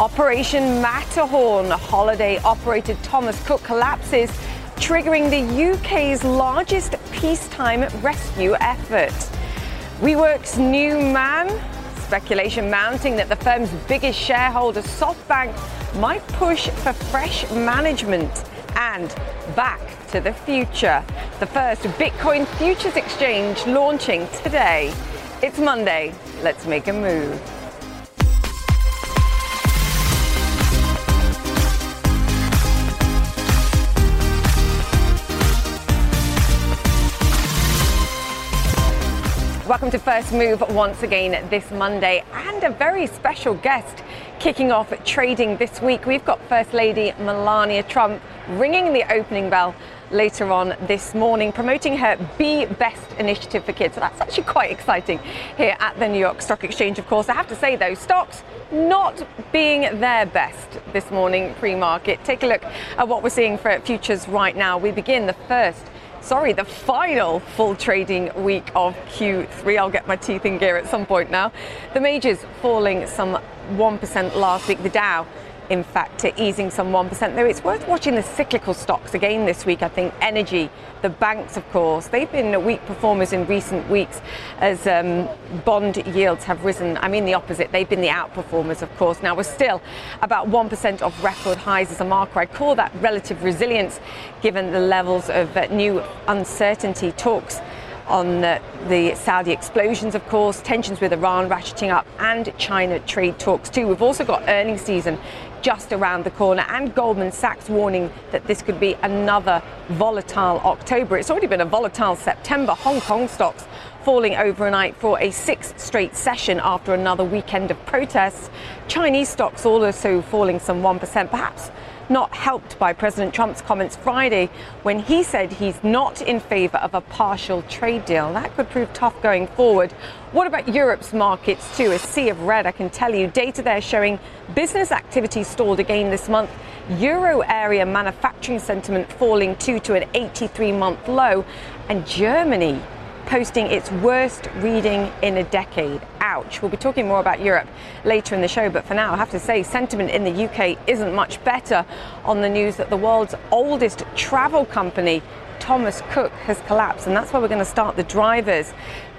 Operation Matterhorn, holiday-operated Thomas Cook collapses, triggering the UK's largest peacetime rescue effort. WeWork's new man Speculation mounting that the firm's biggest shareholder, SoftBank, might push for fresh management and back to the future. The first Bitcoin futures exchange launching today. It's Monday. Let's make a move. Welcome to First Move once again this Monday, and a very special guest kicking off trading this week. We've got First Lady Melania Trump ringing the opening bell later on this morning, promoting her Be Best initiative for kids. So that's actually quite exciting here at the New York Stock Exchange, of course. I have to say, though, stocks not being their best this morning pre market. Take a look at what we're seeing for futures right now. We begin the first sorry, the final full trading week of Q3. I'll get my teeth in gear at some point now. The majors falling some 1% last week. The Dow in fact, to easing some 1%. Though it's worth watching the cyclical stocks again this week. I think energy, the banks, of course, they've been weak performers in recent weeks as um, bond yields have risen. I mean, the opposite. They've been the outperformers, of course. Now, we're still about 1% off record highs as a marker. I'd call that relative resilience given the levels of uh, new uncertainty talks on the, Saudi explosions, of course, tensions with Iran ratcheting up, and China trade talks too. We've also got earnings season just around the corner, and Goldman Sachs warning that this could be another volatile October. It's already been a volatile September. Hong Kong stocks falling overnight for a sixth straight session after another weekend of protests. Chinese stocks also falling some 1%, perhaps not helped by President Trump's comments Friday when he said he's not in favor of a partial trade deal. That could prove tough going forward. What about Europe's markets too? A sea of red, I can tell you. Data there showing business activity stalled again this month. Euro area manufacturing sentiment falling too to an 83 month low. And Germany posting its worst reading in a decade. Ouch. We'll be talking more about Europe later in the show, but for now, I have to say, sentiment in the UK isn't much better on the news that the world's oldest travel company, Thomas Cook, has collapsed, and that's where we're going to start the drivers.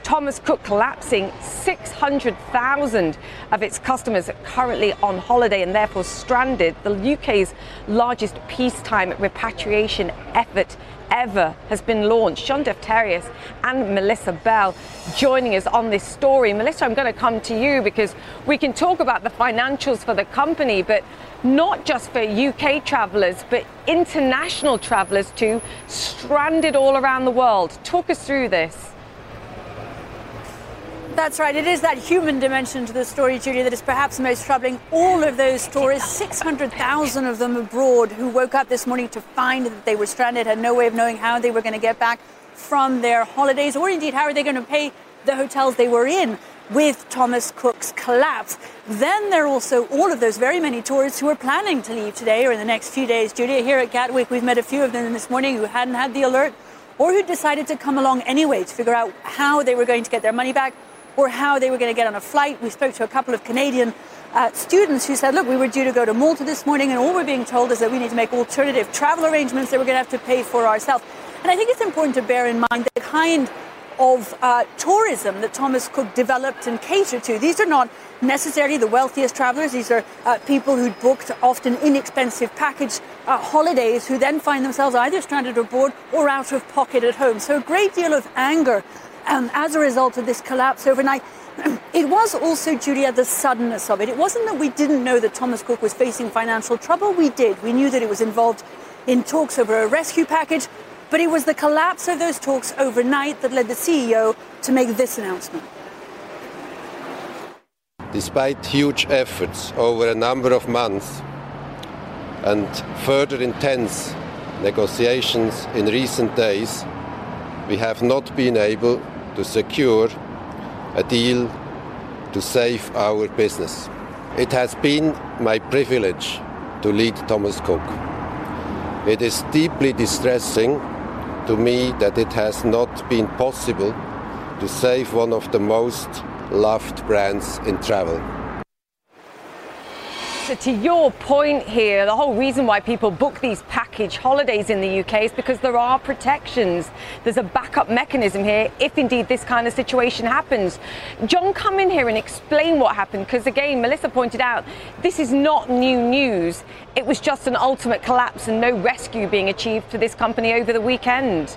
Thomas Cook collapsing 600,000 of its customers currently on holiday and therefore stranded. The UK's largest peacetime repatriation effort ever has been launched. John Defterios and Melissa Bell joining us on this story. Melissa, I'm going to come to you because we can talk about the financials for the company, but not just for UK travellers, but international travellers too, stranded all around the world. Talk us through this. That's right. It is that human dimension to the story, Julia, that is perhaps the most troubling. All of those tourists, 600,000 of them abroad, who woke up this morning to find that they were stranded, had no way of knowing how they were going to get back from their holidays, or indeed how are they going to pay the hotels they were in with Thomas Cook's collapse. Then there are also all of those very many tourists who are planning to leave today or in the next few days. Julia, here at Gatwick, we've met a few of them this morning who hadn't had the alert or who decided to come along anyway to figure out how they were going to get their money back or how they were going to get on a flight. We spoke to a couple of Canadian uh, students who said, look, we were due to go to Malta this morning, and all we're being told is that we need to make alternative travel arrangements that we're going to have to pay for ourselves. And I think it's important to bear in mind the kind of uh, tourism that Thomas Cook developed and catered to. These are not necessarily the wealthiest travelers. These are uh, people who'd booked often inexpensive package uh, holidays who then find themselves either stranded abroad or out of pocket at home. So a great deal of anger um, as a result of this collapse overnight. It was also, Julia, the suddenness of it. It wasn't that we didn't know that Thomas Cook was facing financial trouble. We did. We knew that it was involved in talks over a rescue package, but it was the collapse of those talks overnight that led the CEO to make this announcement. Despite huge efforts over a number of months and further intense negotiations in recent days, we have not been able to secure a deal to save our business. It has been my privilege to lead Thomas Cook. It is deeply distressing to me that it has not been possible to save one of the most loved brands in travel. So to your point here, the whole reason why people book these package holidays in the UK is because there are protections. There's a backup mechanism here if indeed this kind of situation happens. John, come in here and explain what happened because again, Melissa pointed out this is not new news. It was just an ultimate collapse and no rescue being achieved for this company over the weekend.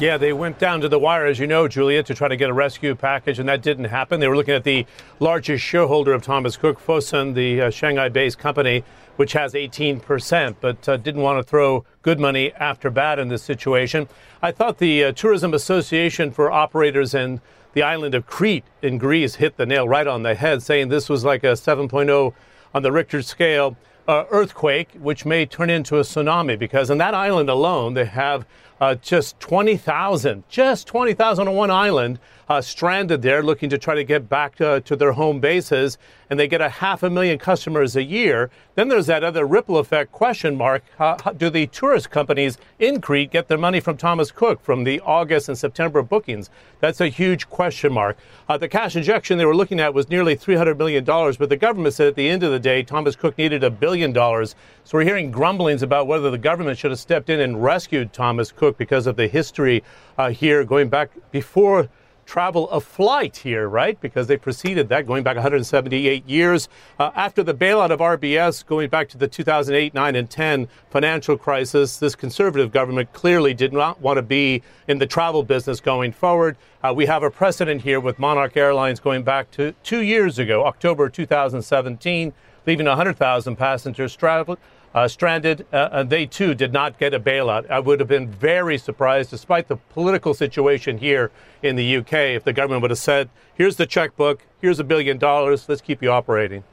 Yeah, they went down to the wire, as you know, Julia, to try to get a rescue package, and that didn't happen. They were looking at the largest shareholder of Thomas Cook, Fosun, the uh, Shanghai based company, which has 18%, but uh, didn't want to throw good money after bad in this situation. I thought the uh, Tourism Association for Operators in the island of Crete in Greece hit the nail right on the head, saying this was like a 7.0 on the Richter scale. Uh, earthquake, which may turn into a tsunami, because on that island alone, they have uh, just 20,000, just 20,000 on one island uh, stranded there looking to try to get back to, to, their home bases. And they get a half a million customers a year. Then there's that other ripple effect question mark. how do the tourist companies in Crete get their money from Thomas Cook from the August and September bookings? That's a huge question mark. Uh, the cash injection they were looking at was nearly $300 million, but the government said at the end of the day, Thomas Cook needed a billion dollars. So we're hearing grumblings about whether the government should have stepped in and rescued Thomas Cook because of the history uh, here going back before travel of flight here, right? Because they preceded that going back 178 years. Uh, after the bailout of RBS, going back to the 2008, 9, and 10 financial crisis, this conservative government clearly did not want to be in the travel business going forward. Uh, we have a precedent here with Monarch Airlines going back to two years ago, October 2017, leaving 100,000 passengers traveled uh, stranded. Uh, they too did not get a bailout. I would have been very surprised, despite the political situation here in the UK, if the government would have said, here's the checkbook, here's a billion dollars, let's keep you operating.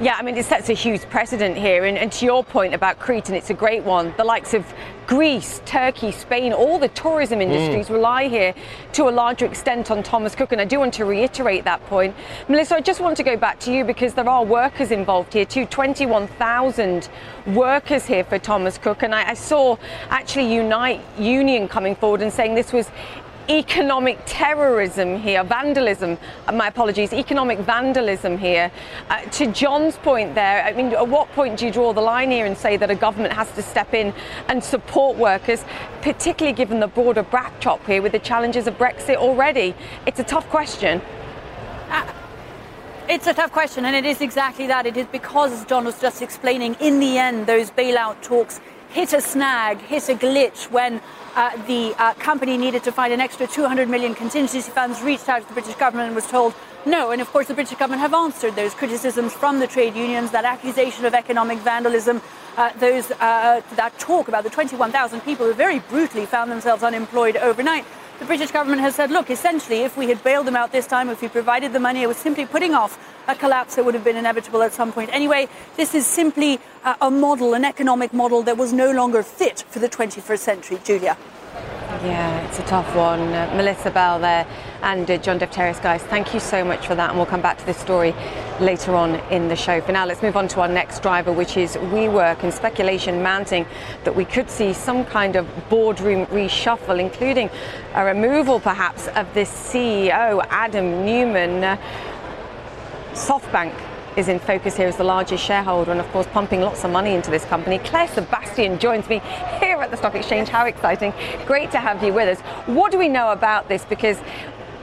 Yeah, I mean, it sets a huge precedent here. And, and, to your point about Crete, and it's a great one, the likes of Greece, Turkey, Spain, all the tourism mm. industries mm. rely here to a larger extent on Thomas Cook. And I do want to reiterate that point. Melissa, I just want to go back to you because there are workers involved here too 21,000 workers here for Thomas Cook. And I, I saw actually Unite Union coming forward and saying this was economic terrorism here, vandalism, uh, my apologies, economic vandalism here. Uh, to John's point there, I mean, at what point do you draw the line here and say that a government has to step in and support workers, particularly given the broader backdrop here with the challenges of Brexit already? It's a tough question. Uh, it's a tough question, and it is exactly that. It is because, as John was just explaining, in the end, those bailout talks hit a snag, hit a glitch when uh, the uh, company needed to find an extra 200 million contingency funds, reached out to the British government and was told no. And of course, the British government have answered those criticisms from the trade unions, that accusation of economic vandalism, uh, those uh, that talk about the 21,000 people who very brutally found themselves unemployed overnight. The British government has said, look, essentially, if we had bailed them out this time, if we provided the money, it was simply putting off a collapse that would have been inevitable at some point. Anyway, this is simply a, a model, an economic model that was no longer fit for the 21st century. Julia. Yeah, it's a tough one. Uh, Melissa Bell there and uh, John Defterios, guys, thank you so much for that. And we'll come back to this story later on in the show. For now, let's move on to our next driver, which is WeWork and speculation mounting that we could see some kind of boardroom reshuffle, including a removal perhaps of this CEO, Adam Neumann. Uh, SoftBank is in focus here as the largest shareholder and, of course, pumping lots of money into this company. Claire Sebastian joins me here at the Stock Exchange. How exciting! Great to have you with us. What do we know about this? Because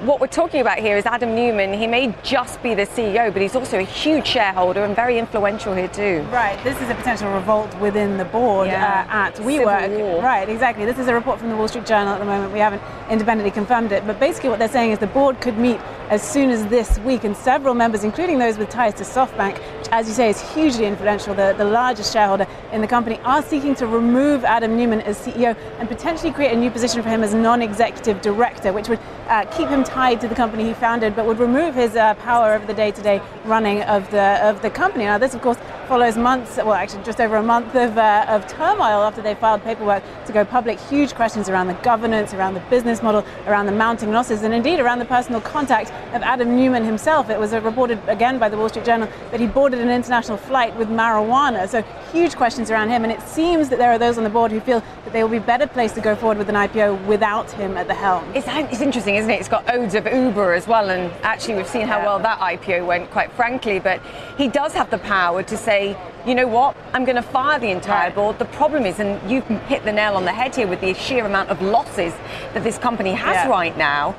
what we're talking about here is Adam Neumann. He may just be the CEO, but he's also a huge shareholder and very influential here too. Right. This is a potential revolt within the board yeah. uh, at WeWork. Right. Exactly. This is a report from the Wall Street Journal at the moment. We haven't independently confirmed it, but basically what they're saying is the board could meet as soon as this week. And several members, including those with ties to SoftBank, which, as you say, is hugely influential, the, the largest shareholder in the company, are seeking to remove Adam Neumann as CEO and potentially create a new position for him as non executive director, which would uh, keep him tied to the company he founded, but would remove his uh, power over the day to day running of the, of the company. Now, this, of course, follows months, well, actually just over a month of, uh, of turmoil after they filed paperwork to go public. Huge questions around the governance, around the business model, around the mounting losses, and indeed around the personal contact of Adam Neumann himself. It was reported again by the Wall Street Journal that he boarded an international flight with marijuana. So huge questions around him, and it seems that there are those on the board who feel that they will be better placed to go forward with an IPO without him at the helm. It's, it's interesting, isn't it? It's got odes of Uber as well, and actually we've seen how well that IPO went, quite frankly. But he does have the power to say, you know what, I'm going to fire the entire board. The problem is, and you've hit the nail on the head here with the sheer amount of losses that this company has yeah. right now.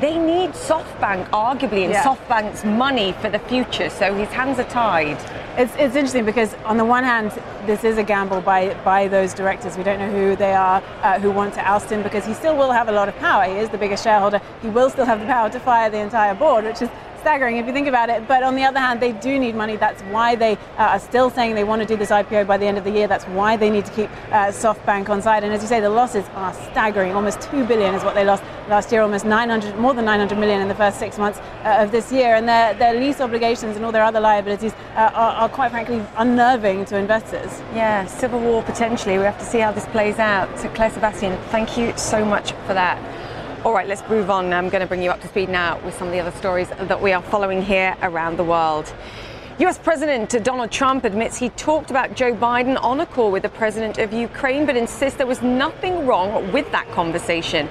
They need SoftBank, arguably, and yeah. SoftBank's money for the future. So his hands are tied. It's, it's interesting because, on the one hand, this is a gamble by, by those directors. We don't know who they are uh, who want to oust him because he still will have a lot of power. He is the biggest shareholder. He will still have the power to fire the entire board, which is staggering if you think about it. But on the other hand, they do need money. That's why they uh, are still saying they want to do this IPO by the end of the year. That's why they need to keep uh, SoftBank on side. And as you say, the losses are staggering. Almost two billion is what they lost last year. Almost 900, more than 900 million in the first six months uh, of this year. And their, their lease obligations and all their other liabilities uh, are, are, quite frankly unnerving to investors. Yeah, civil war potentially. We have to see how this plays out. So Claire Sebastian, thank you so much for that. All right, let's move on. I'm going to bring you up to speed now with some of the other stories that we are following here around the world. US President Donald Trump admits he talked about Joe Biden on a call with the president of Ukraine, but insists there was nothing wrong with that conversation.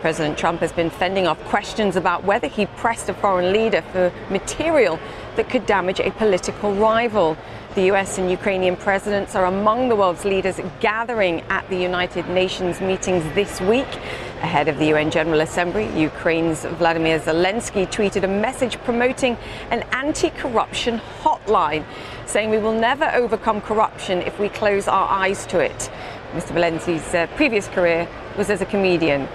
President Trump has been fending off questions about whether he pressed a foreign leader for material that could damage a political rival. The US and Ukrainian presidents are among the world's leaders gathering at the United Nations meetings this week. Ahead of the UN General Assembly, Ukraine's Vladimir Zelensky tweeted a message promoting an anti corruption hotline, saying we will never overcome corruption if we close our eyes to it. Mr. Zelensky's uh, previous career was as a comedian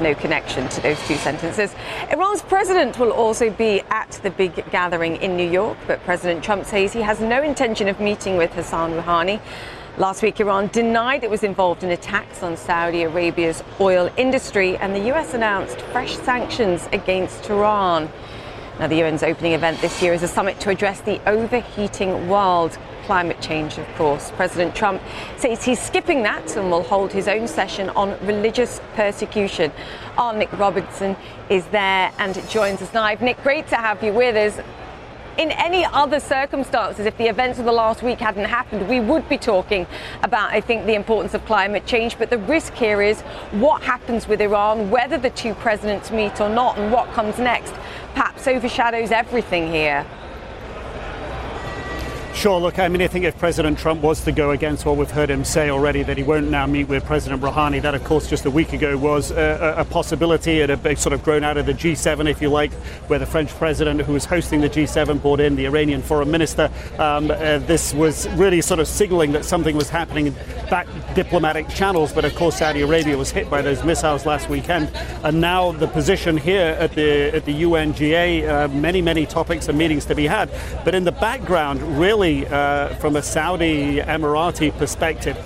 no connection to those two sentences. Iran's president will also be at the big gathering in New York, but President Trump says he has no intention of meeting with Hassan Rouhani. Last week, Iran denied it was involved in attacks on Saudi Arabia's oil industry, and the US announced fresh sanctions against Tehran. Now, the UN's opening event this year is a summit to address the overheating world climate change, of course. President Trump says he's skipping that and will hold his own session on religious persecution. Our Nick Robertson is there and joins us live. Nick, great to have you with us. In any other circumstances, if the events of the last week hadn't happened, we would be talking about, I think, the importance of climate change. But the risk here is what happens with Iran, whether the two presidents meet or not, and what comes next perhaps overshadows everything here. Sure, look, I mean, I think if President Trump was to go against what we've heard him say already, that he won't now meet with President Rouhani, that, of course, just a week ago was a, a possibility. It had sort of grown out of the G7, if you like, where the French president who was hosting the G7 brought in the Iranian foreign minister. Um, uh, this was really sort of signaling that something was happening in back diplomatic channels, but of course, Saudi Arabia was hit by those missiles last weekend. And now the position here at the, at the UNGA, uh, many, many topics and meetings to be had. But in the background, really, uh, from a Saudi Emirati perspective,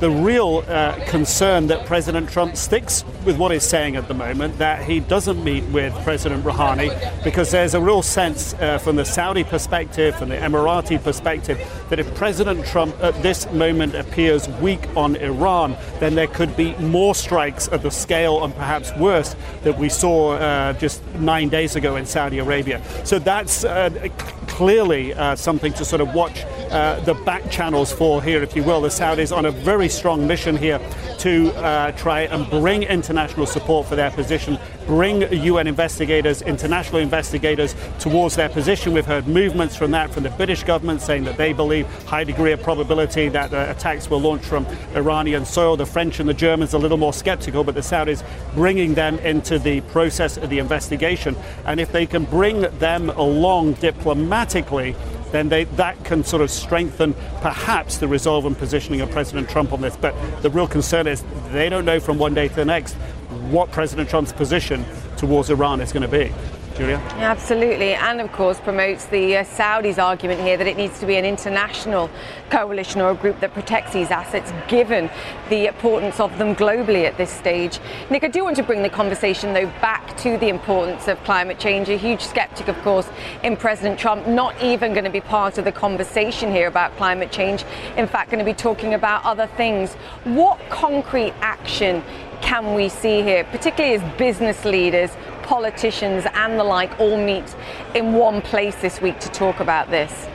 the real uh, concern that President Trump sticks with what he's saying at the moment, that he doesn't meet with President Rouhani, because there's a real sense uh, from the Saudi perspective, from the Emirati perspective, that if President Trump at this moment appears weak on Iran, then there could be more strikes of the scale and perhaps worse that we saw uh, just nine days ago in Saudi Arabia. So that's uh, clearly uh, something to sort of watch uh, the back channels for here, if you will. The Saudis on a very strong mission here to uh, try and bring international support for their position, bring UN investigators, international investigators towards their position. We've heard movements from that from the British government saying that they believe high degree of probability that the attacks will launch from Iranian soil. The French and the Germans are a little more skeptical, but the Saudis bringing them into the process of the investigation. And if they can bring them along diplomatically, then they, that can sort of strengthen perhaps the resolve and positioning of President Trump on this. But the real concern is they don't know from one day to the next what President Trump's position towards Iran is going to be. Julia? Absolutely, and of course promotes the uh, Saudis' argument here that it needs to be an international coalition or a group that protects these assets, given the importance of them globally at this stage. Nick, I do want to bring the conversation though back to the importance of climate change. A huge skeptic, of course, in President Trump, not even going to be part of the conversation here about climate change. In fact, going to be talking about other things. What concrete action can we see here, particularly as business leaders, politicians, and the like all meet in one place this week to talk about this?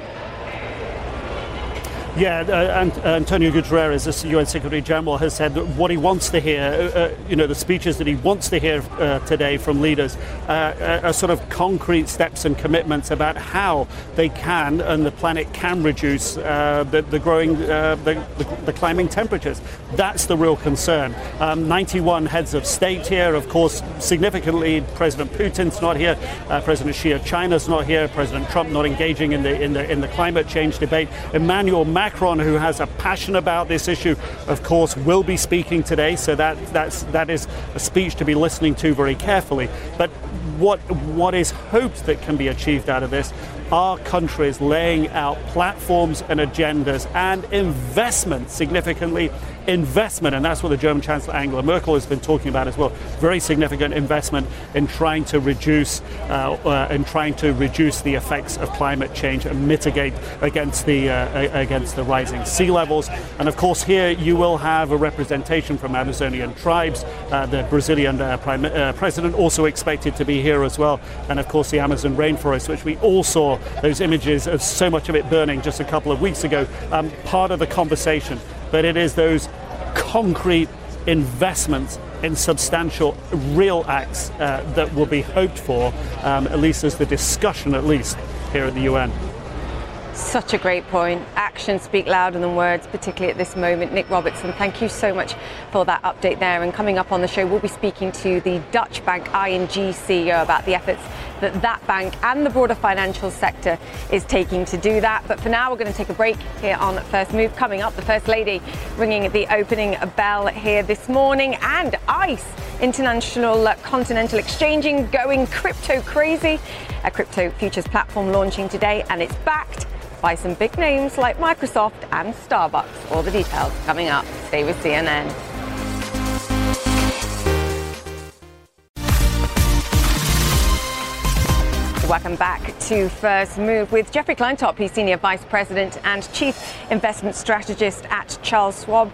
Yeah, uh, uh, Antonio Guterres, the UN Secretary General, has said that what he wants to hear, uh, uh you know, the speeches that he wants to hear uh, today from leaders are sort of concrete steps and commitments about how they can and the planet can reduce the, the, growing, the, the, the, climbing temperatures. That's the real concern. Um, 91 heads of state here, of course, significantly, President Putin's not here, President Xi of China's not here, President Trump not engaging in the, in the, in the climate change debate. Emmanuel Macron, who has a passion about this issue, of course, will be speaking today. So that that's that is a speech to be listening to very carefully. But what what is hoped that can be achieved out of this are countries laying out platforms and agendas and investment significantly investment, and that's what the German Chancellor Angela Merkel has been talking about as well. Very significant investment in trying to reduce, uh, uh, in trying to reduce the effects of climate change and mitigate against the uh, against the rising sea levels. And of course, here you will have a representation from Amazonian tribes. Uh, the Brazilian uh, Prime, uh, President also expected to be here as well, and of course the Amazon rainforest, which we all saw those images of so much of it burning just a couple of weeks ago. Um, part of the conversation but it is those concrete investments in substantial real acts uh, that will be hoped for, um, at least as the discussion, at least here at the UN. Such a great point. Actions speak louder than words, particularly at this moment. Nick Robertson, thank you so much for that update there. And coming up on the show, we'll be speaking to the Dutch bank ING CEO about the efforts that that bank and the broader financial sector is taking to do that. But for now, we're going to take a break here on First Move. Coming up, the First Lady ringing the opening bell here this morning, and ICE, International Continental Exchanging, going crypto crazy. A crypto futures platform launching today, and it's backed by some big names like Microsoft and Starbucks. All the details coming up. Stay with CNN. Welcome back to First Move with Jeffrey Kleintop. He's Senior Vice President and Chief Investment Strategist at Charles Schwab.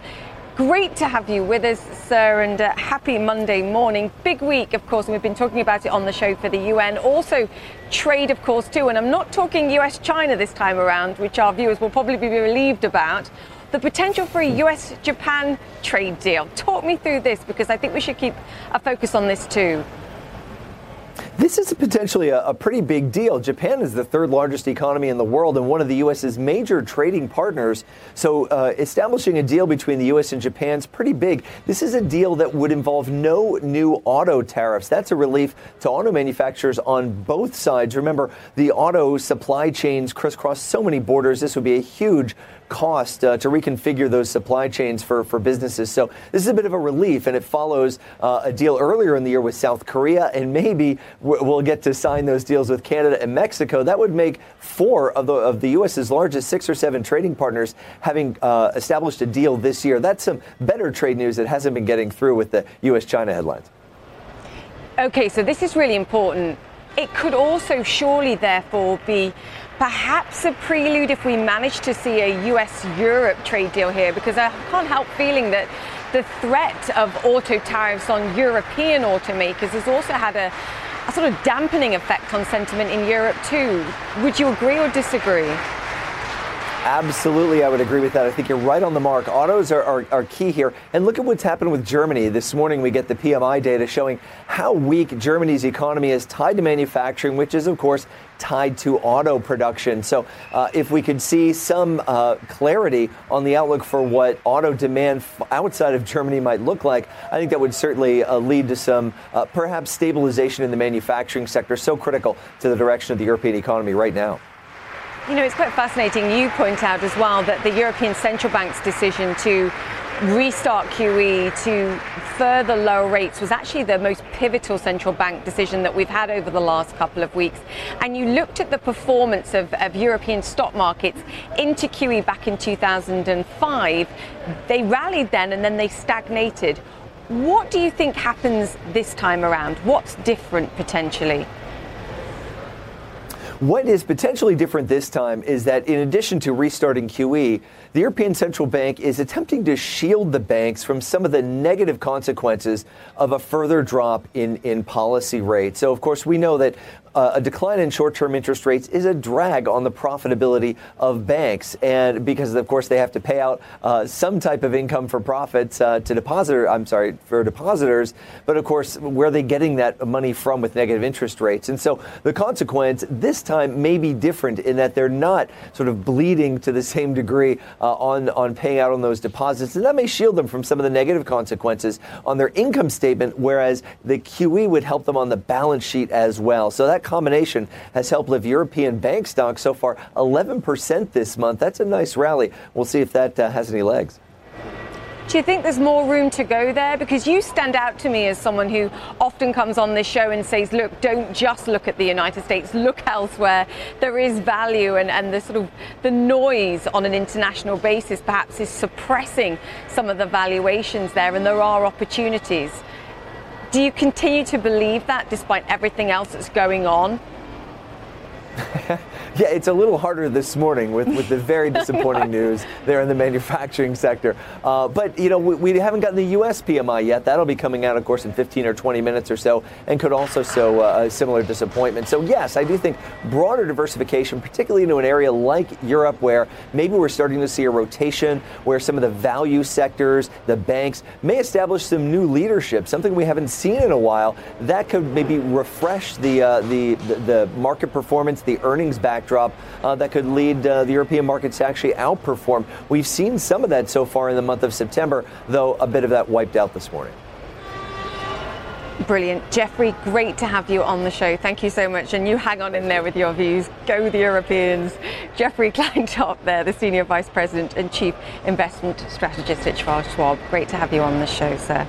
Great to have you with us, sir, and uh, happy Monday morning. Big week, of course, and we've been talking about it on the show for the UN. Also, trade, of course, too. And I'm not talking US China this time around, which our viewers will probably be relieved about. The potential for a US Japan trade deal. Talk me through this because I think we should keep a focus on this too. This is potentially a, a, pretty big deal. Japan is the third largest economy in the world and one of the U.S.'s major trading partners. So, uh, establishing a deal between the U.S. and Japan is pretty big. This is a deal that would involve no new auto tariffs. That's a relief to auto manufacturers on both sides. Remember, the auto supply chains crisscross so many borders. This would be a huge cost uh, to reconfigure those supply chains for, for businesses. So this is a bit of a relief, and it follows uh, a deal earlier in the year with South Korea, and maybe we'll get to sign those deals with Canada and Mexico. That would make four of the of the U.S.'s largest six or seven trading partners having uh, established a deal this year. That's some better trade news that hasn't been getting through with the U.S.-China headlines. Okay, so this is really important. It could also surely, therefore, be perhaps a prelude if we manage to see a US Europe trade deal here, because I can't help feeling that the threat of auto tariffs on European automakers has also had a, a sort of dampening effect on sentiment in Europe too. Would you agree or disagree? Absolutely, I would agree with that. I think you're right on the mark. Autos are, are, are, key here. And look at what's happened with Germany. This morning, we get the PMI data showing how weak Germany's economy is tied to manufacturing, which is, of course, tied to auto production. So, uh, if we could see some uh, clarity on the outlook for what auto demand outside of Germany might look like, I think that would certainly uh, lead to some uh, perhaps stabilization in the manufacturing sector, so critical to the direction of the European economy right now. You know, it's quite fascinating. You point out as well that the European Central Bank's decision to restart QE to further lower rates was actually the most pivotal central bank decision that we've had over the last couple of weeks. And you looked at the performance of, of European stock markets into QE back in 2005. They rallied then and then they stagnated. What do you think happens this time around? What's different potentially? What is potentially different this time is that in addition to restarting QE, the European Central Bank is attempting to shield the banks from some of the negative consequences of a further drop in, in policy rates. So, of course, we know that uh, a decline in short-term interest rates is a drag on the profitability of banks, and because of course they have to pay out uh, some type of income for profits uh, to depositor. I'm sorry for depositors, but of course where are they getting that money from with negative interest rates? And so the consequence this time may be different in that they're not sort of bleeding to the same degree uh, on on paying out on those deposits, and that may shield them from some of the negative consequences on their income statement, whereas the QE would help them on the balance sheet as well. So that combination has helped lift European bank stocks so far 11% this month. That's a nice rally. We'll see if that uh, has any legs. Do you think there's more room to go there? Because you stand out to me as someone who often comes on this show and says, look, don't just look at the United States, look elsewhere. There is value and, and the sort of the noise on an international basis perhaps is suppressing some of the valuations there and there are opportunities. Do you continue to believe that despite everything else that's going on? yeah, it's a little harder this morning with, with the very disappointing news there in the manufacturing sector. Uh, but, you know, we, we, haven't gotten the U.S. PMI yet. That'll be coming out, of course, in 15 or 20 minutes or so and could also show uh, a similar disappointment. So, yes, I do think broader diversification, particularly into an area like Europe where maybe we're starting to see a rotation where some of the value sectors, the banks, may establish some new leadership, something we haven't seen in a while. That could maybe refresh the, uh, the, the, the market performance, the earnings backdrop uh, that could lead uh, the European markets to actually outperform. We've seen some of that so far in the month of September, though a bit of that wiped out this morning. Brilliant. Jeffrey, great to have you on the show. Thank you so much. And you hang on in there with your views. Go the Europeans. Jeffrey Kleintop there, the Senior Vice President and Chief Investment Strategist at Schwab. Great to have you on the show, sir.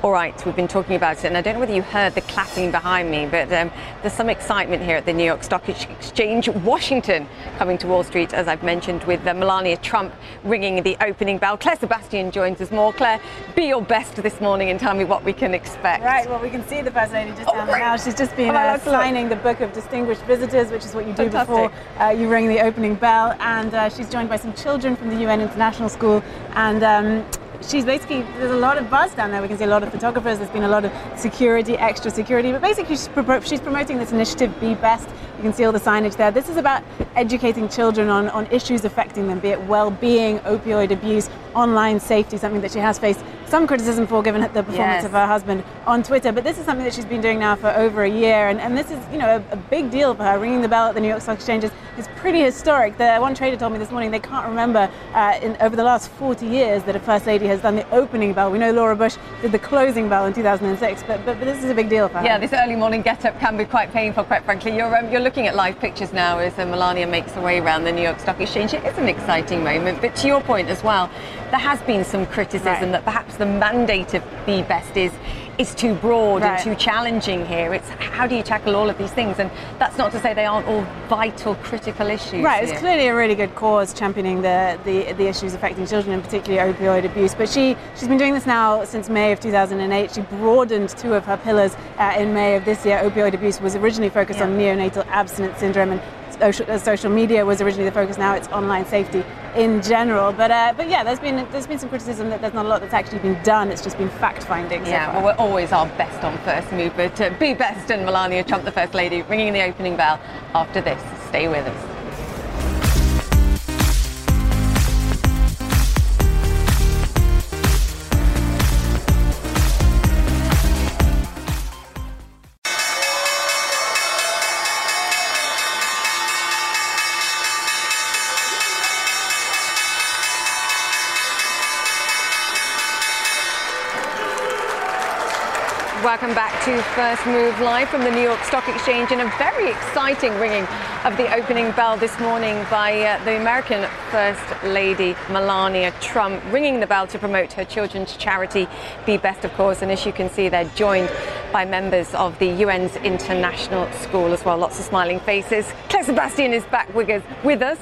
All right, we've been talking about it, and I don't know whether you heard the clapping behind me, but um, there's some excitement here at the New York Stock Exchange, Washington, coming to Wall Street, as I've mentioned, with uh, Melania Trump ringing the opening bell. Claire Sebastian joins us more. Claire, be your best this morning and tell me what we can expect. Right, well, we can see the First Lady just oh, down there now. She's just been uh, signing the Book of Distinguished Visitors, which is what you do Fantastic. before uh, you ring the opening bell, and uh, she's joined by some children from the UN International School, and um, she's basically there's a lot of buzz down there. We can see a lot of photographers. There's been a lot of security, extra security, but basically she's, promoting this initiative, Be Best. You can see all the signage there. This is about educating children on, on issues affecting them, be it well-being, opioid abuse, online safety, something that she has faced some criticism for given the performance yes. of her husband on Twitter. But this is something that she's been doing now for over a year, and, and this is you know a, a big deal for her. Ringing the bell at the New York Stock Exchange is, is pretty historic. The one trader told me this morning they can't remember uh, in over the last 40 years that a first lady has done the opening bell. We know Laura Bush did the closing bell in 2006, but but, but this is a big deal for her. Yeah, this early morning get up can be quite painful, quite frankly. You're um, you're looking at live pictures now as uh, Melania makes her way around the New York Stock Exchange. It is an exciting moment, but to your point as well, there has been some criticism right. that perhaps the mandate of Be Best is is too broad right. and too challenging here. It's how do you tackle all of these things? And that's not to say they aren't all vital, critical issues. Right, here. it's clearly a really good cause championing the, the, the issues affecting children, and particularly opioid abuse. But she, she's been doing this now since May of 2008. She broadened two of her pillars uh, in May of this year. Opioid abuse was originally focused yeah. on neonatal abstinence syndrome and social, social media was originally the focus. Now it's online safety in general. But uh, but yeah, there's been there's been some criticism that there's not a lot that's actually been done. It's just been fact finding. So yeah, far. well, we're always our best on first move, but uh, be best and Melania Trump, the first lady, ringing the opening bell after this. Stay with us. Welcome back to First Move Live from the New York Stock Exchange and a very exciting ringing of the opening bell this morning by uh, the American First Lady Melania Trump, ringing the bell to promote her children's charity, Be Best, of course. And as you can see, they're joined by members of the UN's International School as well. Lots of smiling faces. Claire Sebastian is back with us.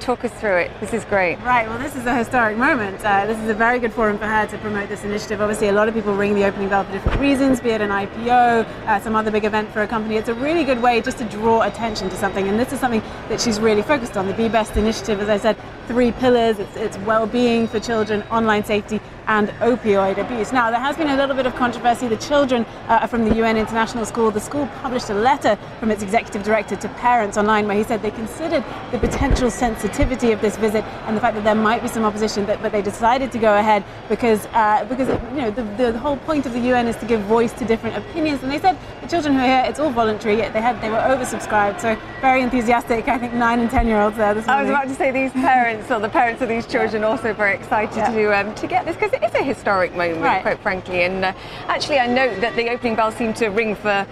Talk us through it. This is great. Right, well, this is a historic moment. Uh, this is a very good forum for her to promote this initiative. Obviously, a lot of people ring the opening bell for different reasons, be it an IPO, uh, some other big event for a company. It's a really good way just to draw attention to something, and this is something that she's really focused on. The Be Best initiative, as I said, three pillars it's, it's well being for children, online safety, and opioid abuse. Now, there has been a little bit of controversy. The children uh, from the UN International School, the school published a letter from its executive director to parents online where he said they considered the potential sensitivity of this visit and the fact that there might be some opposition, but, they decided to go ahead because, uh, because you know, the, the whole point of the UN is to give voice to different opinions. And they said children who are here, it's all voluntary. They had they were oversubscribed, so very enthusiastic. I think nine and ten year olds there this morning. I was about to say these parents or the parents of these children yeah. also very excited yeah. to um, to get this because it is a historic moment, right. quite frankly. And uh, actually, I note that the opening bell seemed to ring for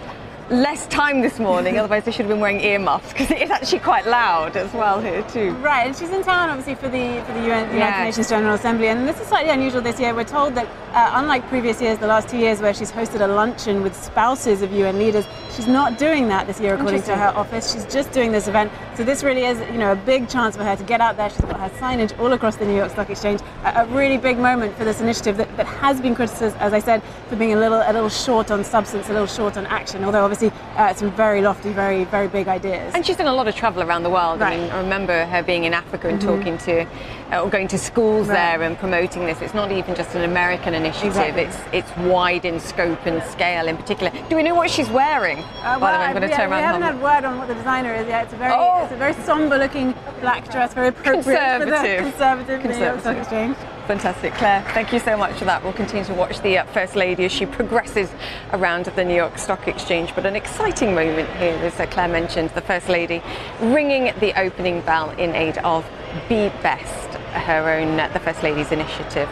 less time this morning, otherwise they should have been wearing earmuffs because it is actually quite loud as well here too. Right, and she's in town obviously for the for the UN, the United Nations General Assembly, and this is slightly unusual this year. We're told that uh, unlike previous years, the last two years where she's hosted a luncheon with spouses of UN leaders, she's not doing that this year according to her office. She's just doing this event. So this really is, you know, a big chance for her to get out there. She's got her signage all across the New York Stock Exchange. A, a really big moment for this initiative that, that has been criticised, as I said, for being a little a little short on substance, a little short on action. Although obviously uh, some very lofty, very, very big ideas. And she's done a lot of travel around the world. Right. I mean, I remember her being in Africa and mm-hmm. talking to, uh, or going to schools right. there and promoting this. It's not even just an American initiative. Exactly. It's it's wide in scope and scale. In particular, do we know what she's wearing? Uh, well, I'm going to turn around. We haven't had word on what the designer is yet. It's a very, oh. it's a very somber-looking black dress, very appropriate conservative. for the conservative, conservative. New York Stock Exchange. Fantastic, Claire. Thank you so much for that. We'll continue to watch the uh, First Lady as she progresses around the New York Stock Exchange. But an exciting moment here, as uh, Claire mentioned, the First Lady ringing the opening bell in aid of Be Best, her own, uh, the First Lady's initiative.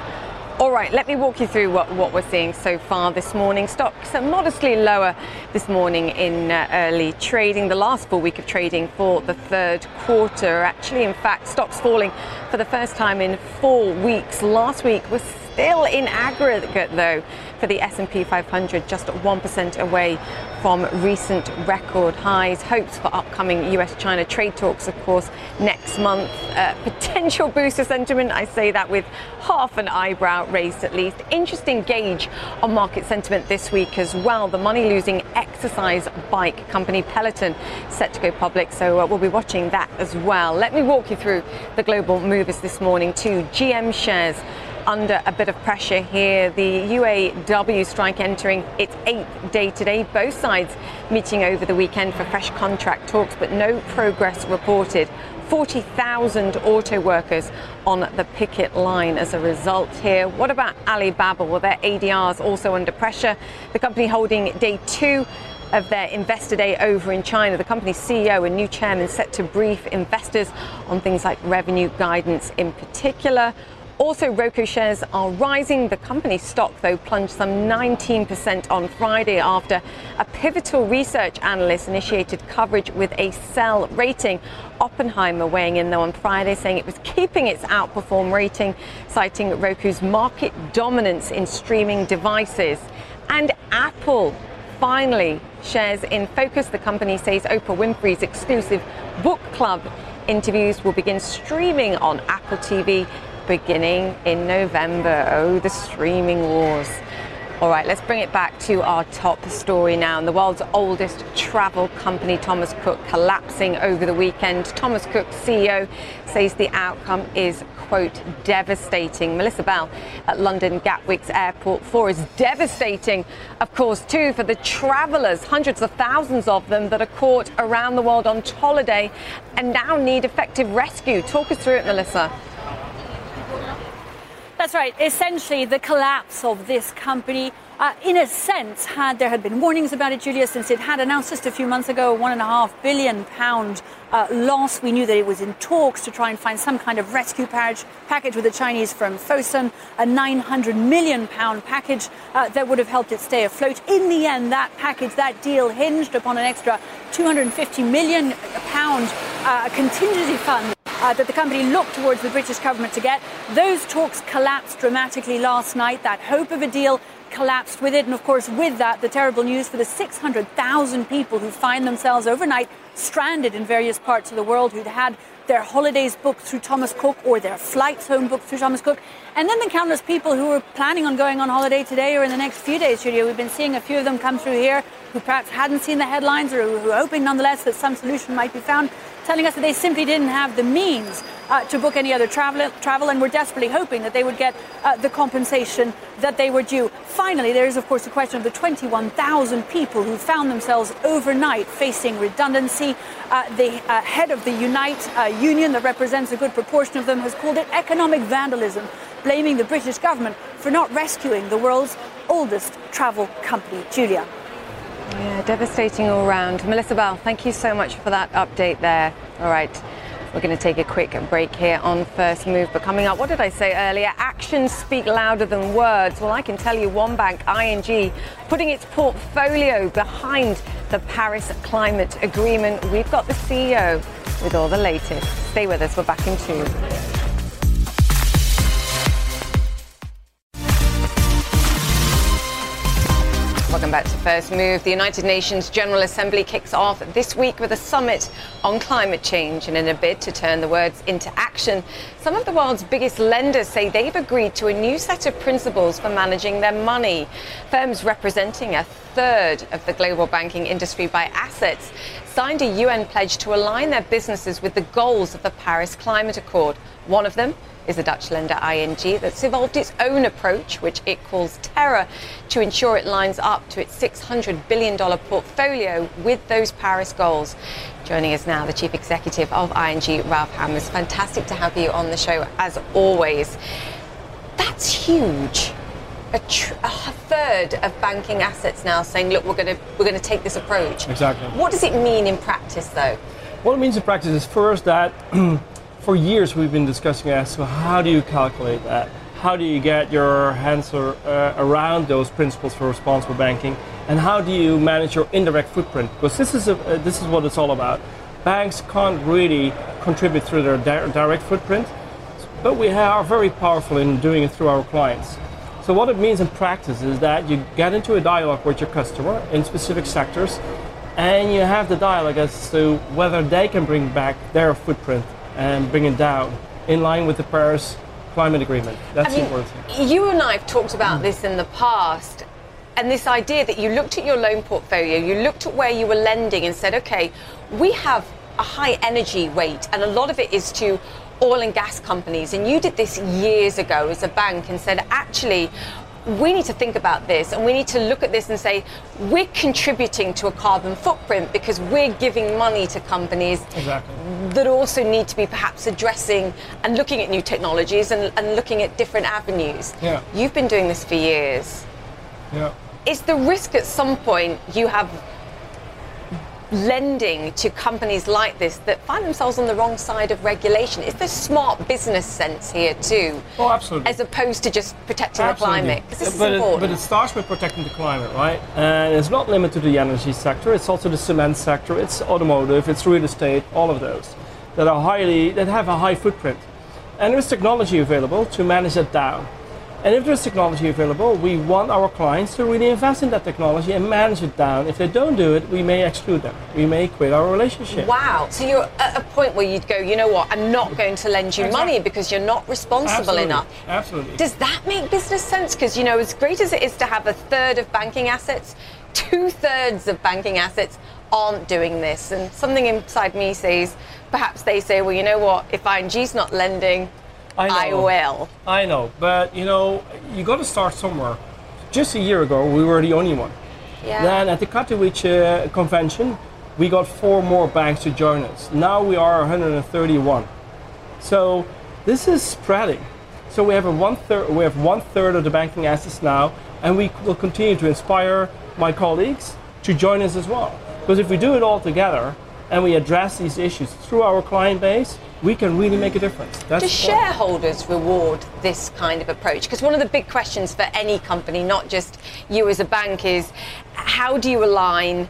All right, let me walk you through what, what we're seeing so far this morning. Stocks are modestly lower this morning in uh, early trading. The last full week of trading for the third quarter. Actually, in fact, stocks falling for the first time in four weeks. Last week was still in aggregate though for the S&P 500 just 1% away from recent record highs. Hopes for upcoming US China trade talks of course next month. Uh, potential boost of sentiment I say that with half an eyebrow raised at least. Interesting gauge on market sentiment this week as well. The money losing exercise bike company Peloton set to go public so uh, we'll be watching that as well. Let me walk you through the global movers this morning. Too GM shares under a bit of pressure here. The UAW strike entering its eighth day today. Both sides meeting over the weekend for fresh contract talks, but no progress reported. 40,000 auto workers on the picket line as a result here. What about Alibaba? Well, their ADRs also under pressure. The company holding day two of their investor day over in China. The company's CEO and new chairman set to brief investors on things like revenue guidance in particular. Also, Roku shares are rising. The company stock, though, plunged some 19% on Friday after a pivotal research analyst initiated coverage with a sell rating. Oppenheimer weighing in, though, on Friday, saying it was keeping its outperform rating, citing Roku's market dominance in streaming devices. And Apple finally shares in focus. The company says Oprah Winfrey's exclusive book club interviews will begin streaming on Apple TV beginning in November. Oh, the streaming wars. All right, let's bring it back to our top story now. And the world's oldest travel company, Thomas Cook, collapsing over the weekend. Thomas Cook, CEO, says the outcome is, quote, devastating. Melissa Bell at London Gatwick's airport four is devastating, of course, too, for the travellers, hundreds of thousands of them that are caught around the world on holiday and now need effective rescue. Talk us through it, Melissa. That's right. Essentially, the collapse of this company uh, in a sense, had there had been warnings about it, Julia, since it had announced just a few months ago a one and a half billion pound uh, loss. We knew that it was in talks to try and find some kind of rescue package, package with the Chinese firm Fosun, a 900 million pound package uh, that would have helped it stay afloat. In the end, that package, that deal, hinged upon an extra 250 million pound uh, contingency fund uh, that the company looked towards the British government to get. Those talks collapsed dramatically last night. That hope of a deal collapsed with it. And of course, with that, the terrible news for the 600,000 people who find themselves overnight stranded in various parts of the world who'd had their holidays booked through Thomas Cook or their flights home booked through Thomas Cook. And then the countless people who were planning on going on holiday today or in the next few days, Julia. We've been seeing a few of them come through here who perhaps hadn't seen the headlines or who were hoping nonetheless that some solution might be found telling us that they simply didn't have the means uh, to book any other travel, travel and were desperately hoping that they would get uh, the compensation that they were due. Finally, there is, of course, the question of the 21,000 people who found themselves overnight facing redundancy. Uh, the uh, head of the Unite uh, union, that represents a good proportion of them, has called it economic vandalism, blaming the British government for not rescuing the world's oldest travel company. Julia. Yeah, devastating all round. Melissa Bell, thank you so much for that update there. All right. We're going to take a quick break here on First Move. But coming up, what did I say earlier? Actions speak louder than words. Well, I can tell you one bank, ING, putting its portfolio behind the Paris Climate Agreement. We've got the CEO with all the latest. Stay with us. We're back in two. Welcome back to First Move. The United Nations General Assembly kicks off this week with a summit on climate change. And in a bid to turn the words into action, some of the world's biggest lenders say they've agreed to a new set of principles for managing their money. Firms representing a third of the global banking industry by assets signed a UN pledge to align their businesses with the goals of the Paris Climate Accord. One of them is the Dutch lender ING that's evolved its own approach, which it calls Terra, to ensure it lines up to its $600 billion portfolio with those Paris goals. Joining us now, the Chief Executive of ING, Ralph Hamers. Fantastic to have you on the show, as always. That's huge. A, tr- a, third of banking assets now saying, "Look, we're going to we're going to take this approach." Exactly. What does it mean in practice, though? What it means in practice is first that for years we've been discussing as to how do you calculate that? How do you get your hands uh, around those principles for responsible banking? And how do you manage your indirect footprint? Because this is, a, uh, this is what it's all about. Banks can't really contribute through their di- direct footprint, but we are very powerful in doing it through our clients. So what it means in practice is that you get into a dialogue with your customer in specific sectors, and you have the dialogue as to whether they can bring back their footprint Um, and bring it down in line with the Paris Climate Agreement. That's I mean, important. You and I have talked about this in the past, and this idea that you looked at your loan portfolio, you looked at where you were lending and said, okay, we have a high energy weight, and a lot of it is to oil and gas companies. And you did this years ago as a bank and said, actually, we need to think about this and we need to look at this and say we're contributing to a carbon footprint because we're giving money to companies exactly. that also need to be perhaps addressing and looking at new technologies and, and looking at different avenues. Yeah. You've been doing this for years. Yeah. Is the risk at some point you have lending to companies like this that find themselves on the wrong side of regulation? Is there smart business sense here too? Oh, absolutely. As opposed to just protecting absolutely. the climate? This uh, but, it, but it starts with protecting the climate, right? And it's not limited to the energy sector. It's also the cement sector. It's automotive. It's real estate. All of those that are highly that have a high footprint. And there's technology available to manage that down. And if there's technology available, we want our clients to really invest in that technology and manage it down. If they don't do it, we may exclude them. We may quit our relationship. Wow. So you're at a point where you'd go, you know what, I'm not going to lend you exactly. money because you're not responsible Absolutely. enough. Absolutely. Does that make business sense? Because, you know, as great as it is to have a third of banking assets, two thirds of banking assets aren't doing this. And something inside me says, perhaps they say, well, you know what, if ING's not lending, I, know. I will. I know, but you know, you got to start somewhere. Just a year ago, we were the only one. Yeah. Then at the Katowice uh, convention, we got four more banks to join us. Now we are 131. So this is spreading. So we have a one third. We have one third of the banking assets now, and we will continue to inspire my colleagues to join us as well. Because if we do it all together and we address these issues through our client base, we can really make a difference. That's Do shareholders reward this kind of approach? Because one of the big questions for any company, not just you as a bank, is how do you align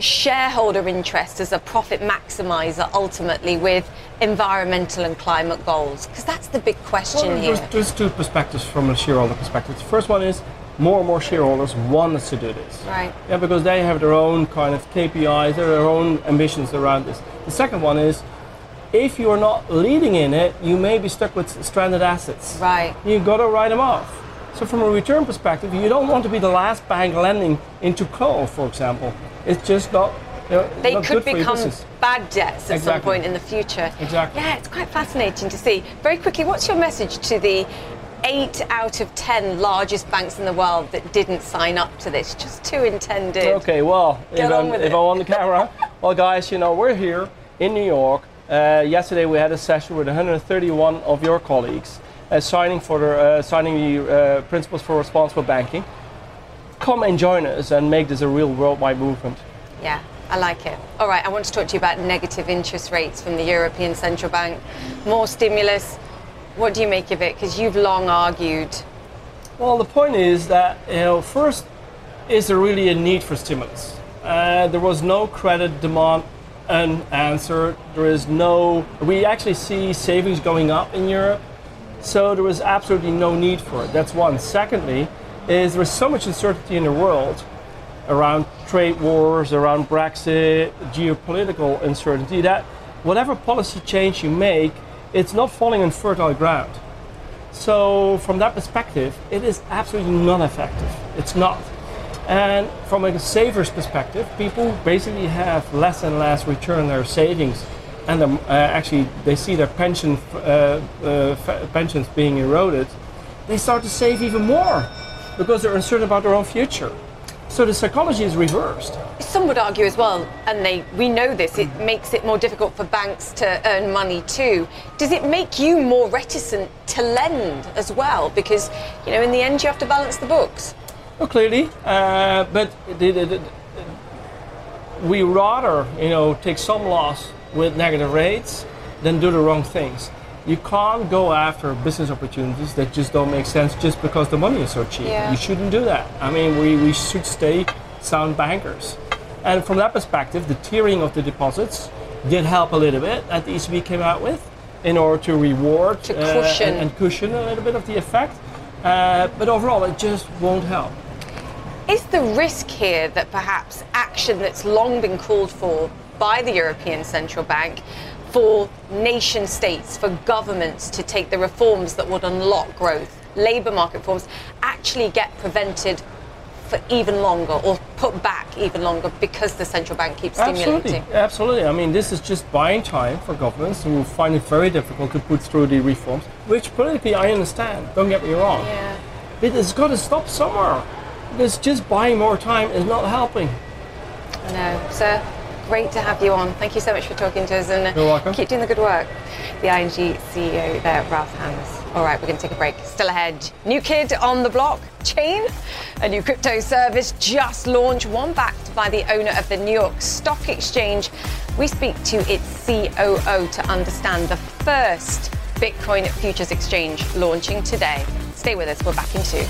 shareholder interest as a profit maximizer ultimately with environmental and climate goals? Because that's the big question well, here. There's, there's two perspectives from a shareholder perspective. The first one is more and more shareholders want us to do this. Right. Yeah, because they have their own kind of KPIs, their own ambitions around this. The second one is if you're not leading in it, you may be stuck with stranded assets. Right. You've got to write them off. So from a return perspective, you don't want to be the last bank lending into coal, for example. It's just not. You know, they not could become bad debts at exactly. some point in the future. Exactly. Yeah, it's quite fascinating to see. Very quickly, what's your message to the eight out of ten largest banks in the world that didn't sign up to this? Just two intended. Okay, well, if, I'm, if I'm on the camera, well, guys, you know, we're here in New York. Uh, yesterday we had a session with 131 of your colleagues uh, signing for the, uh, signing the uh, principles for responsible banking. Come and join us and make this a real worldwide movement. Yeah, I like it. All right, I want to talk to you about negative interest rates from the European Central Bank. More stimulus. What do you make of it? Because you've long argued. Well, the point is that you know, first, is there really a need for stimulus? Uh, there was no credit demand unanswered. There is no, we actually see savings going up in Europe, so there was absolutely no need for it. That's one. Secondly, is there is so much uncertainty in the world around trade wars, around Brexit, geopolitical uncertainty that whatever policy change you make, it's not falling on fertile ground. So from that perspective, it is absolutely not effective. It's not. And from a saver's perspective, people basically have less and less return on their savings, and uh, actually they see their pension uh, uh, pensions being eroded. They start to save even more because they're uncertain about their own future. So the psychology is reversed. Some would argue as well, and they we know this, it makes it more difficult for banks to earn money too. Does it make you more reticent to lend as well? Because, you know, in the end you have to balance the books. Well, clearly, uh, but the, the, the, we rather, you know, take some loss with negative rates than do the wrong things. You can't go after business opportunities that just don't make sense just because the money is so cheap. Yeah. You shouldn't do that. I mean, we, we should stay sound bankers. And from that perspective, the tiering of the deposits did help a little bit that the ECB came out with in order to reward to cushion. Uh, and, and, cushion a little bit of the effect. Uh, but overall, it just won't help. Is the risk here that perhaps action that's long been called for by the European Central Bank for nation states, for governments to take the reforms that would unlock growth, labour market reforms, actually get prevented for even longer or put back even longer because the central bank keeps stimulating? Absolutely, absolutely. I mean, this is just buying time for governments who find it very difficult to put through the reforms, which politically I understand. Don't get me wrong. Yeah. But it's got to stop somewhere because just buying more time is not helping. No, sir. Great to have you on. Thank you so much for talking to us and uh, You're welcome. keep doing the good work. The ING CEO there, Ralph Hamers. All right, we're going to take a break. Still ahead. New kid on the block, Chain, a new crypto service just launched, one backed by the owner of the New York Stock Exchange. We speak to its COO to understand the first Bitcoin futures exchange launching today. Stay with us, we're back in two.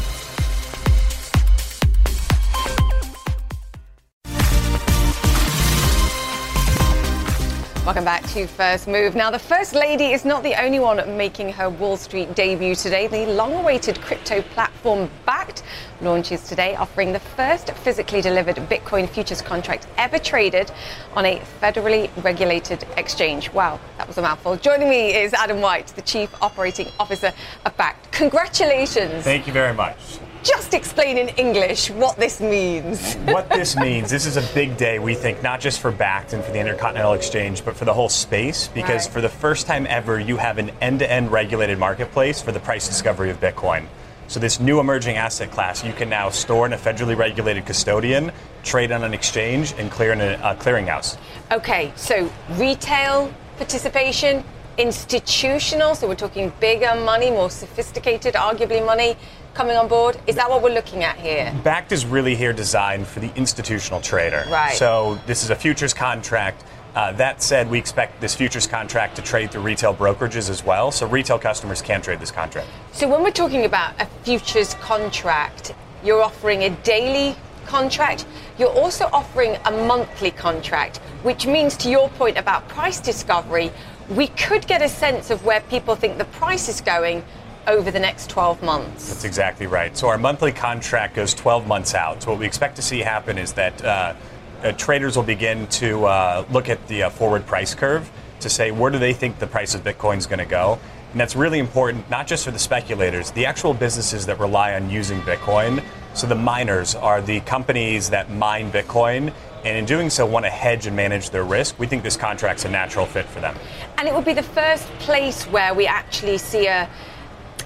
Welcome back to First Move. Now, the First Lady is not the only one making her Wall Street debut today. The long awaited crypto platform Bakkt launches today, offering the first physically delivered Bitcoin futures contract ever traded on a federally regulated exchange. Wow, that was a mouthful. Joining me is Adam White, the Chief Operating Officer of Bakkt. Congratulations. Thank you very much just explain in English what this means. what this means, this is a big day, we think, not just for Bakkt and for the Intercontinental Exchange, but for the whole space, because right. for the first time ever, you have an end to end regulated marketplace for the price discovery of Bitcoin. So, this new emerging asset class, you can now store in a federally regulated custodian, trade on an exchange, and clear in a, a clearinghouse. Okay, so retail participation, institutional, so we're talking bigger money, more sophisticated, arguably money coming on board? Is that what we're looking at here? Bakkt is really here designed for the institutional trader. Right. So this is a futures contract. Uh, that said, we expect this futures contract to trade through retail brokerages as well, so retail customers can trade this contract. So when we're talking about a futures contract, you're offering a daily contract. You're also offering a monthly contract, which means, to your point about price discovery, we could get a sense of where people think the price is going over the next 12 months. That's exactly right. So our monthly contract goes 12 months out. So what we expect to see happen is that uh, uh, traders will begin to uh, look at the uh, forward price curve to say where do they think the price of Bitcoin is going to go. And that's really important, not just for the speculators, the actual businesses that rely on using Bitcoin. So the miners are the companies that mine Bitcoin and in doing so want to hedge and manage their risk. We think this contract's a natural fit for them. And it would be the first place where we actually see a,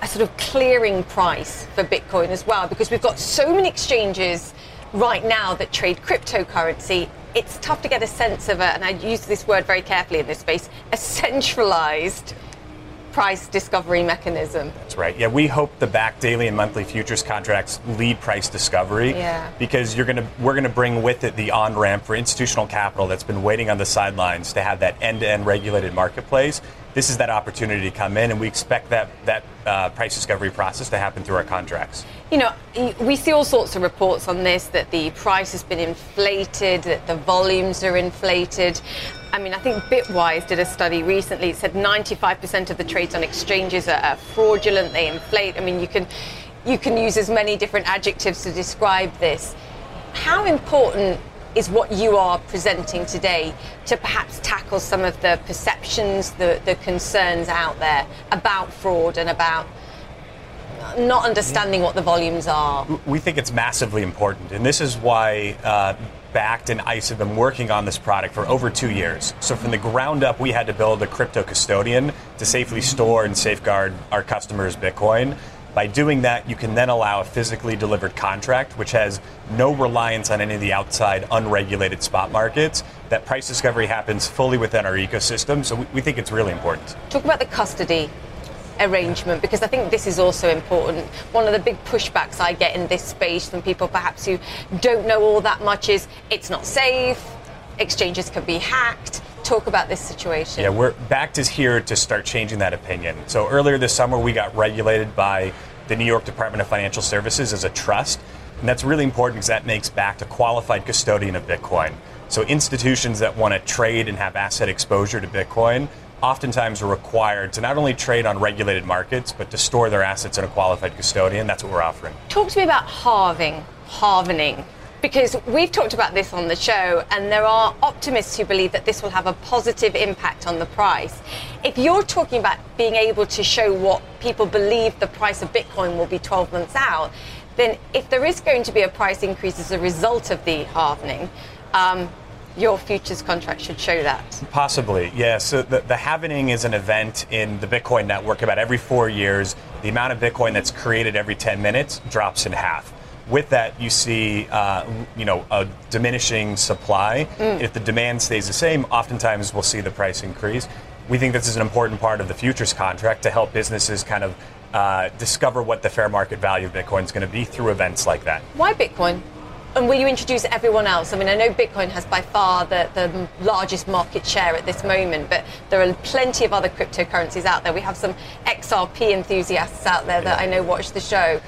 a sort of clearing price for Bitcoin as well, because we've got so many exchanges right now that trade cryptocurrency. It's tough to get a sense of it, and I use this word very carefully in this space, a centralized price discovery mechanism. That's right. Yeah, we hope the Bakkt daily and monthly futures contracts lead price discovery yeah. because you're going to we're going to bring with it the on ramp for institutional capital that's been waiting on the sidelines to have that end-to-end regulated marketplace. This is that opportunity to come in, and we expect that that uh, price discovery process to happen through our contracts. You know, we see all sorts of reports on this that the price has been inflated, that the volumes are inflated. I mean, I think Bitwise did a study recently. It said 95% of the trades on exchanges are, are fraudulent. They inflate. I mean, you can you can use as many different adjectives to describe this. How important is what you are presenting today to perhaps tackle some of the perceptions, the, the concerns out there about fraud and about not understanding what the volumes are? We think it's massively important, and this is why uh, Bakkt and ICE have been working on this product for over two years. So from the ground up, we had to build a crypto custodian to safely store and safeguard our customers' Bitcoin. By doing that, you can then allow a physically delivered contract, which has no reliance on any of the outside unregulated spot markets. That price discovery happens fully within our ecosystem, so we, we think it's really important. Talk about the custody arrangement because I think this is also important. One of the big pushbacks I get in this space from people perhaps who don't know all that much is it's not safe, exchanges can be hacked. Talk about this situation. Yeah, we're Bakkt is here to start changing that opinion. So earlier this summer we got regulated by the New York Department of Financial Services as a trust. And that's really important because that makes Bakkt a qualified custodian of Bitcoin. So institutions that want to trade and have asset exposure to Bitcoin oftentimes are required to not only trade on regulated markets, but to store their assets in a qualified custodian. That's what we're offering. Talk to me about halving, halvening. Because we've talked about this on the show, and there are optimists who believe that this will have a positive impact on the price. If you're talking about being able to show what people believe the price of Bitcoin will be 12 months out, then if there is going to be a price increase as a result of the halvening, um, your futures contract should show that. Possibly, yes. So the, the is an event in the Bitcoin network about every four years. The amount of Bitcoin that's created every 10 minutes drops in half. With that, you see, uh, you know, a diminishing supply. Mm. If the demand stays the same, oftentimes we'll see the price increase. We think this is an important part of the futures contract to help businesses kind of uh, discover what the fair market value of Bitcoin is going to be through events like that. Why Bitcoin? And will you introduce everyone else? I mean, I know Bitcoin has by far the, the largest market share at this moment, but there are plenty of other cryptocurrencies out there. We have some XRP enthusiasts out there that I know watch the show.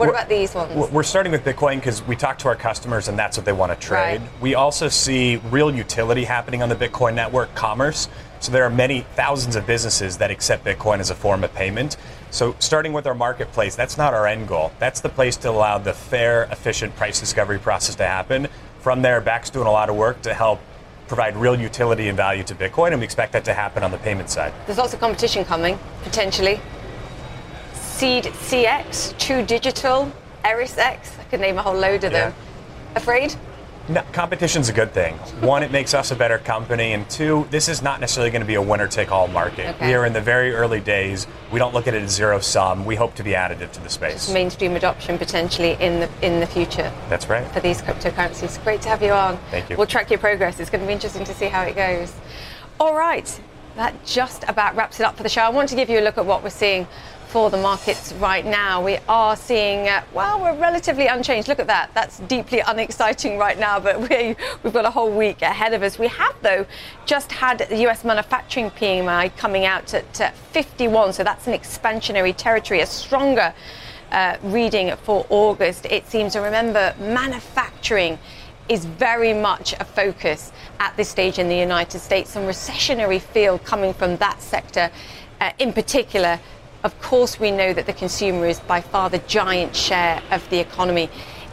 What we're, about these ones? We're starting with Bitcoin because we talk to our customers and that's what they want to trade. Right. We also see real utility happening on the Bitcoin network, commerce. So there are many thousands of businesses that accept Bitcoin as a form of payment. So starting with our marketplace, that's not our end goal. That's the place to allow the fair, efficient price discovery process to happen. From there, Bakkt's doing a lot of work to help provide real utility and value to Bitcoin, and we expect that to happen on the payment side. There's lots of competition coming, potentially. Seed CX, True Digital, ErisX, I could name a whole load of them. Afraid? No, competition's a good thing. One, it makes us a better company, and two, this is not necessarily going to be a winner-take-all market. Okay. We are in the very early days. We don't look at it as zero sum. We hope to be additive to the space. Mainstream adoption potentially in the in the future That's right. for these cryptocurrencies. Great to have you on. Thank you. We'll track your progress. It's going to be interesting to see how it goes. All right. That just about wraps it up for the show. I want to give you a look at what we're seeing for the markets right now. We are seeing, uh, well, we're relatively unchanged. Look at that. That's deeply unexciting right now, but we, we've got a whole week ahead of us. We have, though, just had the US manufacturing PMI coming out at uh, 51, so that's an expansionary territory, a stronger uh, reading for August, it seems. to remember, manufacturing is very much a focus at this stage in the United States. Some recessionary feel coming from that sector uh, in particular of course, we know that the consumer is by far the giant share of the economy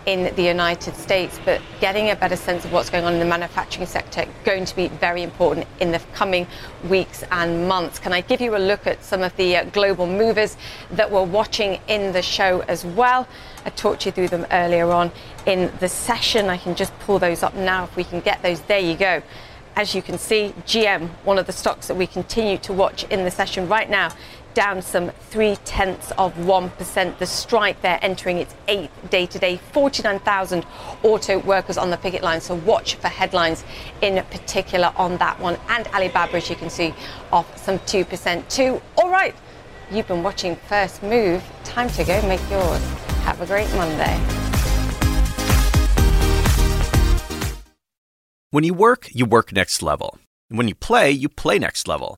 in the United States, but getting a better sense of what's going on in the manufacturing sector going to be very important in the coming weeks and months. Can I give you a look at some of the uh, global movers that we're watching in the show as well? I talked you through them earlier on in the session. I can just pull those up now if we can get those. There you go. As you can see, GM, one of the stocks that we continue to watch in the session right now, down some three tenths of 1%. The strike there entering its eighth day today. 49,000 auto workers on the picket line. So watch for headlines in particular on that one. And Alibaba, as you can see, off some 2% too. All right, you've been watching First Move. Time to go make yours. Have a great Monday. When you work, you work next level. When you play, you play next level.